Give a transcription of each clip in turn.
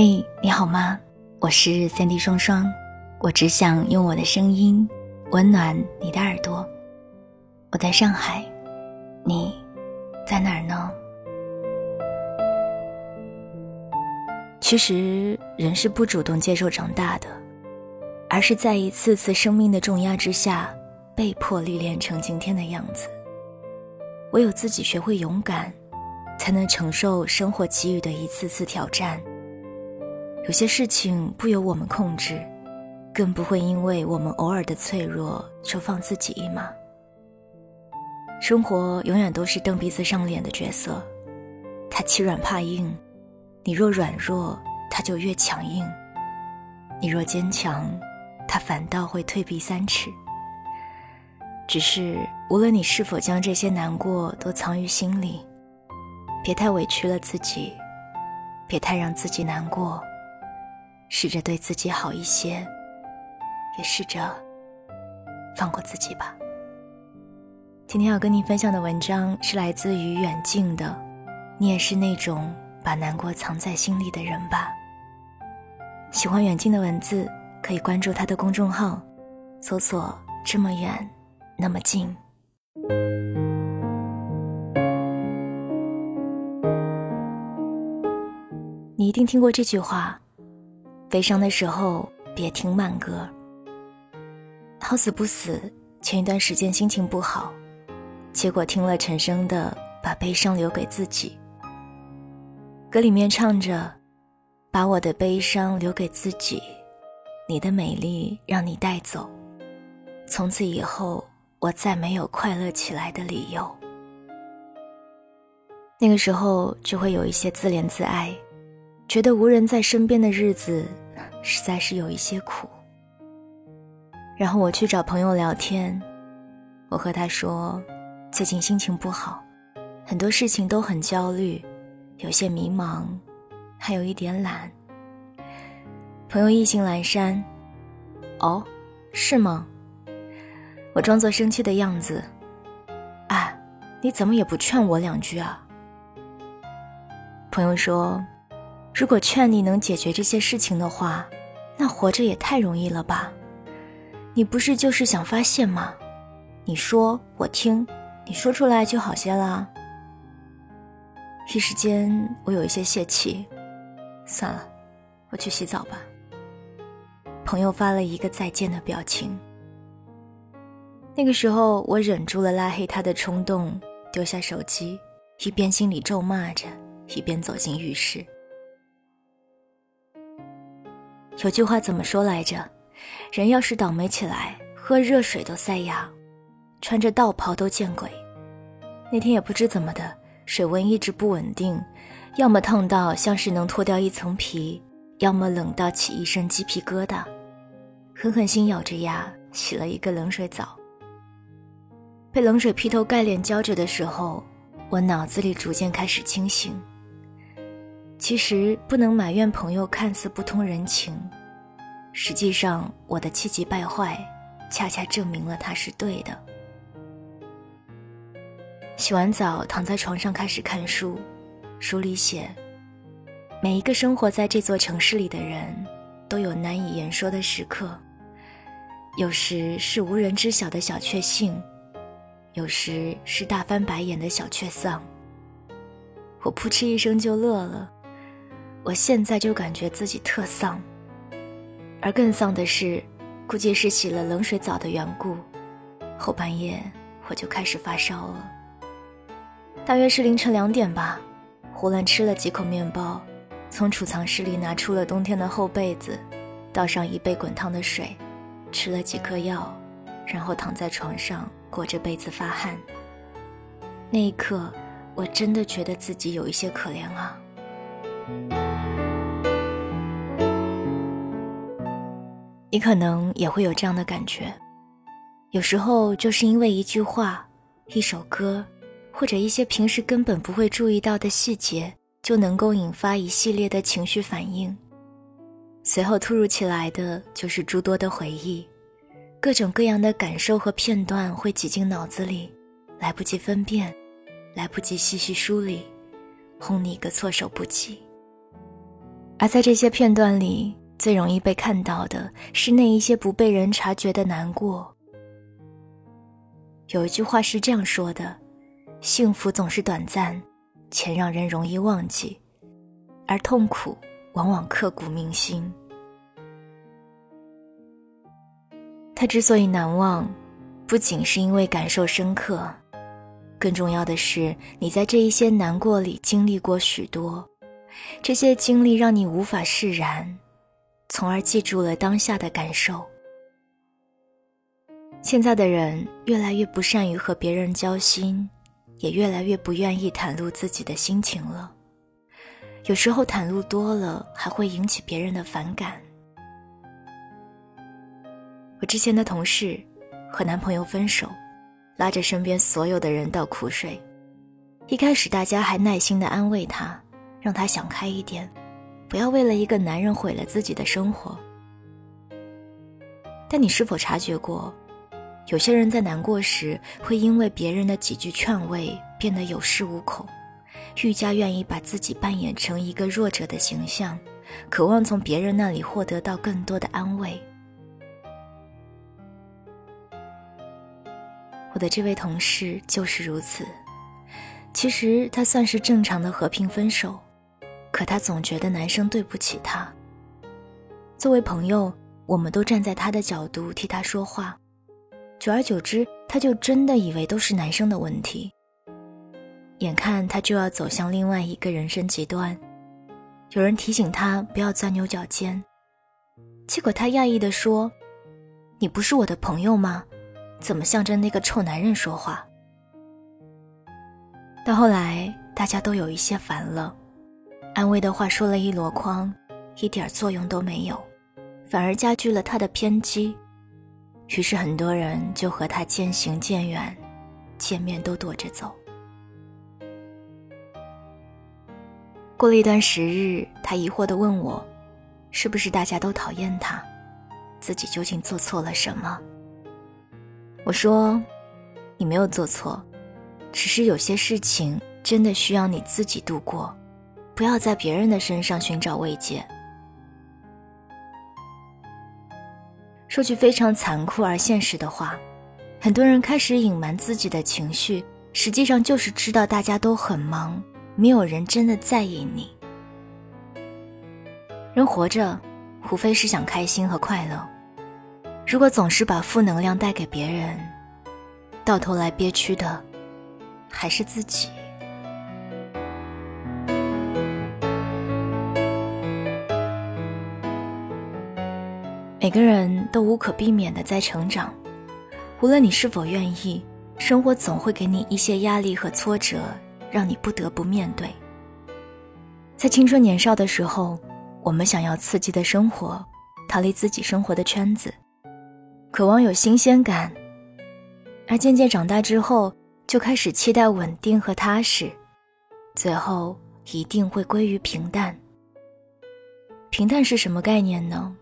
嘿，你好吗？我是三 D 双双，我只想用我的声音温暖你的耳朵。我在上海，你在哪儿呢？其实，人是不主动接受长大的，而是在一次次生命的重压之下，被迫历练成今天的样子。唯有自己学会勇敢，才能承受生活给予的一次次挑战。有些事情不由我们控制，更不会因为我们偶尔的脆弱就放自己一马。生活永远都是蹬鼻子上脸的角色，他欺软怕硬，你若软弱，他就越强硬；你若坚强，他反倒会退避三尺。只是无论你是否将这些难过都藏于心里，别太委屈了自己，别太让自己难过。试着对自己好一些，也试着放过自己吧。今天要跟你分享的文章是来自于远近的，你也是那种把难过藏在心里的人吧？喜欢远近的文字，可以关注他的公众号，搜索“这么远，那么近”。你一定听过这句话。悲伤的时候别听慢歌。好死不死，前一段时间心情不好，结果听了陈升的《把悲伤留给自己》。歌里面唱着：“把我的悲伤留给自己，你的美丽让你带走，从此以后我再没有快乐起来的理由。”那个时候就会有一些自怜自哀。觉得无人在身边的日子，实在是有一些苦。然后我去找朋友聊天，我和他说，最近心情不好，很多事情都很焦虑，有些迷茫，还有一点懒。朋友意兴阑珊，哦，是吗？我装作生气的样子，哎，你怎么也不劝我两句啊？朋友说。如果劝你能解决这些事情的话，那活着也太容易了吧？你不是就是想发泄吗？你说我听，你说出来就好些啦。一时间我有一些泄气，算了，我去洗澡吧。朋友发了一个再见的表情。那个时候我忍住了拉黑他的冲动，丢下手机，一边心里咒骂着，一边走进浴室。有句话怎么说来着？人要是倒霉起来，喝热水都塞牙，穿着道袍都见鬼。那天也不知怎么的，水温一直不稳定，要么烫到像是能脱掉一层皮，要么冷到起一身鸡皮疙瘩。狠狠心咬着牙洗了一个冷水澡。被冷水劈头盖脸浇着的时候，我脑子里逐渐开始清醒。其实不能埋怨朋友看似不通人情，实际上我的气急败坏，恰恰证明了他是对的。洗完澡，躺在床上开始看书，书里写，每一个生活在这座城市里的人，都有难以言说的时刻，有时是无人知晓的小确幸，有时是大翻白眼的小确丧。我扑哧一声就乐了。我现在就感觉自己特丧，而更丧的是，估计是洗了冷水澡的缘故，后半夜我就开始发烧了。大约是凌晨两点吧，胡乱吃了几口面包，从储藏室里拿出了冬天的厚被子，倒上一杯滚烫的水，吃了几颗药，然后躺在床上裹着被子发汗。那一刻，我真的觉得自己有一些可怜啊。你可能也会有这样的感觉，有时候就是因为一句话、一首歌，或者一些平时根本不会注意到的细节，就能够引发一系列的情绪反应。随后突如其来的就是诸多的回忆，各种各样的感受和片段会挤进脑子里，来不及分辨，来不及细细梳理，轰你一个措手不及。而在这些片段里，最容易被看到的是那一些不被人察觉的难过。有一句话是这样说的：“幸福总是短暂，钱让人容易忘记，而痛苦往往刻骨铭心。”他之所以难忘，不仅是因为感受深刻，更重要的是你在这一些难过里经历过许多，这些经历让你无法释然。从而记住了当下的感受。现在的人越来越不善于和别人交心，也越来越不愿意袒露自己的心情了。有时候袒露多了，还会引起别人的反感。我之前的同事和男朋友分手，拉着身边所有的人倒苦水。一开始大家还耐心的安慰他，让他想开一点。不要为了一个男人毁了自己的生活。但你是否察觉过，有些人在难过时会因为别人的几句劝慰变得有恃无恐，愈加愿意把自己扮演成一个弱者的形象，渴望从别人那里获得到更多的安慰。我的这位同事就是如此。其实他算是正常的和平分手。可他总觉得男生对不起他。作为朋友，我们都站在他的角度替他说话，久而久之，他就真的以为都是男生的问题。眼看他就要走向另外一个人生极端，有人提醒他不要钻牛角尖，结果他讶异地说：“你不是我的朋友吗？怎么向着那个臭男人说话？”到后来，大家都有一些烦了。安慰的话说了一箩筐，一点作用都没有，反而加剧了他的偏激。于是很多人就和他渐行渐远，见面都躲着走。过了一段时日，他疑惑地问我：“是不是大家都讨厌他？自己究竟做错了什么？”我说：“你没有做错，只是有些事情真的需要你自己度过。”不要在别人的身上寻找慰藉。说句非常残酷而现实的话，很多人开始隐瞒自己的情绪，实际上就是知道大家都很忙，没有人真的在意你。人活着，无非是想开心和快乐。如果总是把负能量带给别人，到头来憋屈的还是自己。个人都无可避免的在成长，无论你是否愿意，生活总会给你一些压力和挫折，让你不得不面对。在青春年少的时候，我们想要刺激的生活，逃离自己生活的圈子，渴望有新鲜感；而渐渐长大之后，就开始期待稳定和踏实，最后一定会归于平淡。平淡是什么概念呢？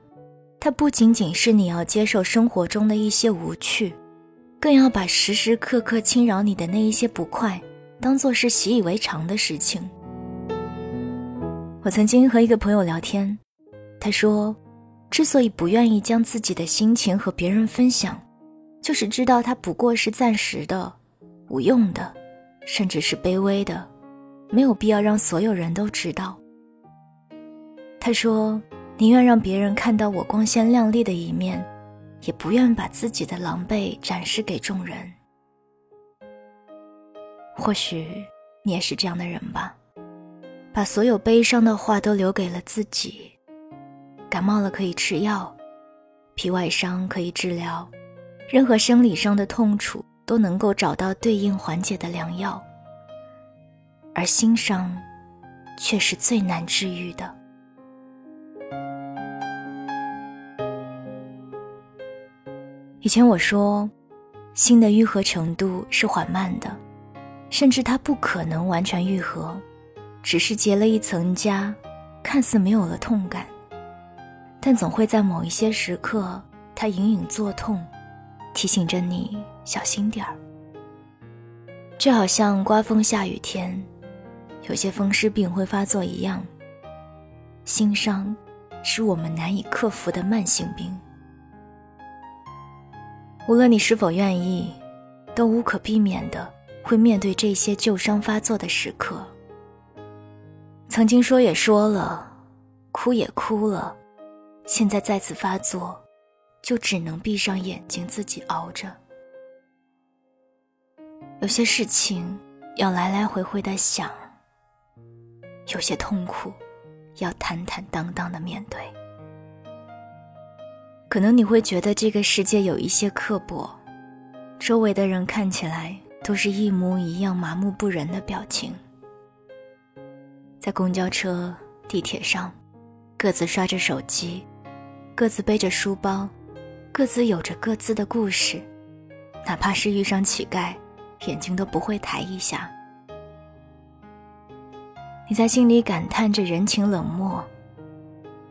它不仅仅是你要接受生活中的一些无趣，更要把时时刻刻侵扰你的那一些不快，当做是习以为常的事情。我曾经和一个朋友聊天，他说，之所以不愿意将自己的心情和别人分享，就是知道它不过是暂时的、无用的，甚至是卑微的，没有必要让所有人都知道。他说。宁愿让别人看到我光鲜亮丽的一面，也不愿把自己的狼狈展示给众人。或许你也是这样的人吧，把所有悲伤的话都留给了自己。感冒了可以吃药，皮外伤可以治疗，任何生理上的痛楚都能够找到对应缓解的良药，而心伤，却是最难治愈的。以前我说，心的愈合程度是缓慢的，甚至它不可能完全愈合，只是结了一层痂，看似没有了痛感，但总会在某一些时刻，它隐隐作痛，提醒着你小心点儿。就好像刮风下雨天，有些风湿病会发作一样，心伤，是我们难以克服的慢性病。无论你是否愿意，都无可避免的会面对这些旧伤发作的时刻。曾经说也说了，哭也哭了，现在再次发作，就只能闭上眼睛自己熬着。有些事情要来来回回的想，有些痛苦要坦坦荡荡的面对。可能你会觉得这个世界有一些刻薄，周围的人看起来都是一模一样麻木不仁的表情。在公交车、地铁上，各自刷着手机，各自背着书包，各自有着各自的故事。哪怕是遇上乞丐，眼睛都不会抬一下。你在心里感叹着人情冷漠，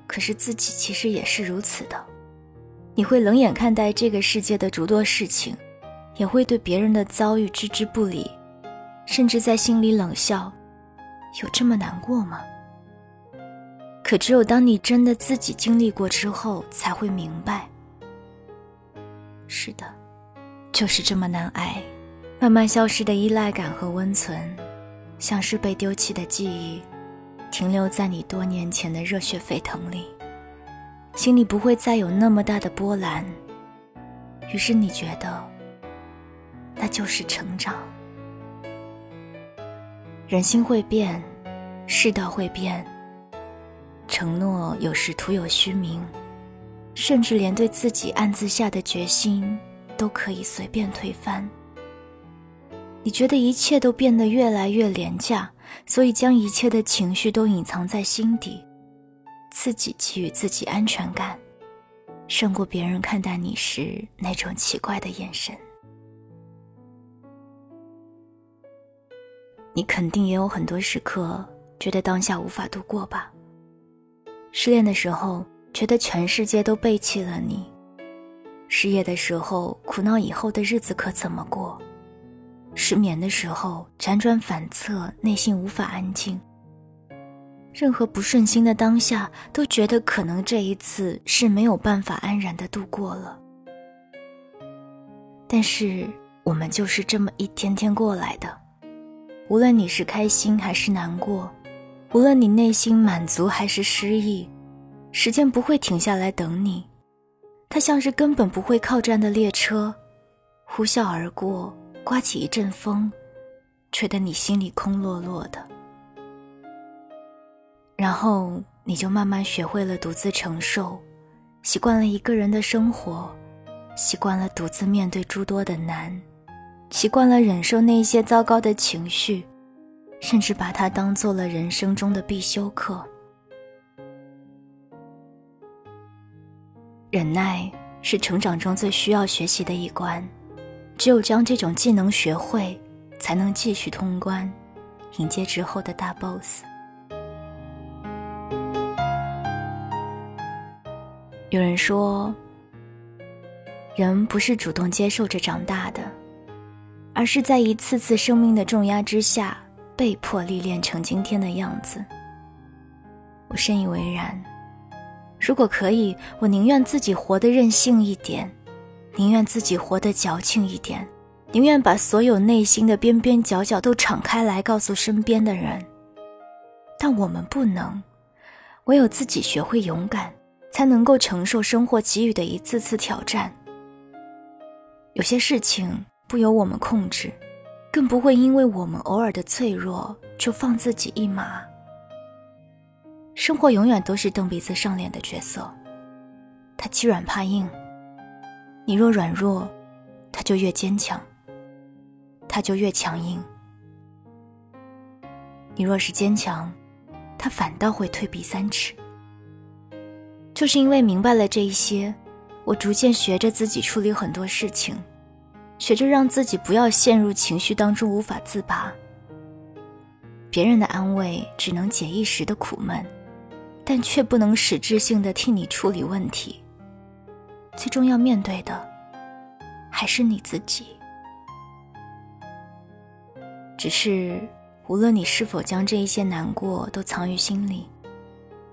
可是自己其实也是如此的。你会冷眼看待这个世界的诸多事情，也会对别人的遭遇置之不理，甚至在心里冷笑：有这么难过吗？可只有当你真的自己经历过之后，才会明白。是的，就是这么难挨，慢慢消失的依赖感和温存，像是被丢弃的记忆，停留在你多年前的热血沸腾里。心里不会再有那么大的波澜，于是你觉得，那就是成长。人心会变，世道会变，承诺有时徒有虚名，甚至连对自己暗自下的决心都可以随便推翻。你觉得一切都变得越来越廉价，所以将一切的情绪都隐藏在心底。自己给予自己安全感，胜过别人看待你时那种奇怪的眼神。你肯定也有很多时刻觉得当下无法度过吧？失恋的时候觉得全世界都背弃了你，失业的时候苦恼以后的日子可怎么过，失眠的时候辗转反侧，内心无法安静。任何不顺心的当下，都觉得可能这一次是没有办法安然的度过了。但是我们就是这么一天天过来的，无论你是开心还是难过，无论你内心满足还是失意，时间不会停下来等你，它像是根本不会靠站的列车，呼啸而过，刮起一阵风，吹得你心里空落落的。然后你就慢慢学会了独自承受，习惯了一个人的生活，习惯了独自面对诸多的难，习惯了忍受那些糟糕的情绪，甚至把它当做了人生中的必修课。忍耐是成长中最需要学习的一关，只有将这种技能学会，才能继续通关，迎接之后的大 boss。有人说，人不是主动接受着长大的，而是在一次次生命的重压之下，被迫历练成今天的样子。我深以为然。如果可以，我宁愿自己活得任性一点，宁愿自己活得矫情一点，宁愿把所有内心的边边角角都敞开来告诉身边的人。但我们不能，唯有自己学会勇敢。才能够承受生活给予的一次次挑战。有些事情不由我们控制，更不会因为我们偶尔的脆弱就放自己一马。生活永远都是蹬鼻子上脸的角色，他欺软怕硬。你若软弱，他就越坚强，他就越强硬。你若是坚强，他反倒会退避三尺。就是因为明白了这一些，我逐渐学着自己处理很多事情，学着让自己不要陷入情绪当中无法自拔。别人的安慰只能解一时的苦闷，但却不能实质性的替你处理问题。最终要面对的，还是你自己。只是，无论你是否将这一些难过都藏于心里。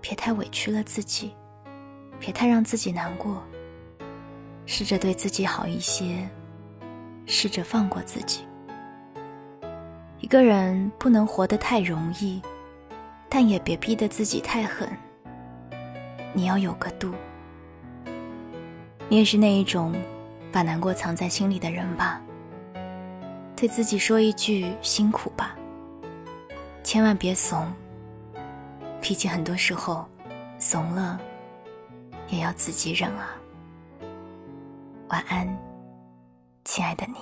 别太委屈了自己，别太让自己难过。试着对自己好一些，试着放过自己。一个人不能活得太容易，但也别逼得自己太狠。你要有个度。你也是那一种把难过藏在心里的人吧？对自己说一句辛苦吧，千万别怂。脾气很多时候，怂了也要自己忍啊。晚安，亲爱的你。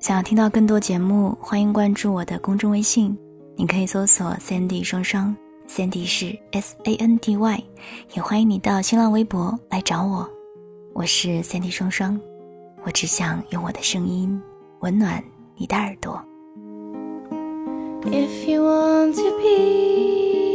想要听到更多节目，欢迎关注我的公众微信，你可以搜索 “Sandy 双双 ”，Sandy 是 S A N D Y，也欢迎你到新浪微博来找我，我是 Sandy 双双，我只想用我的声音温暖你的耳朵。If you want to be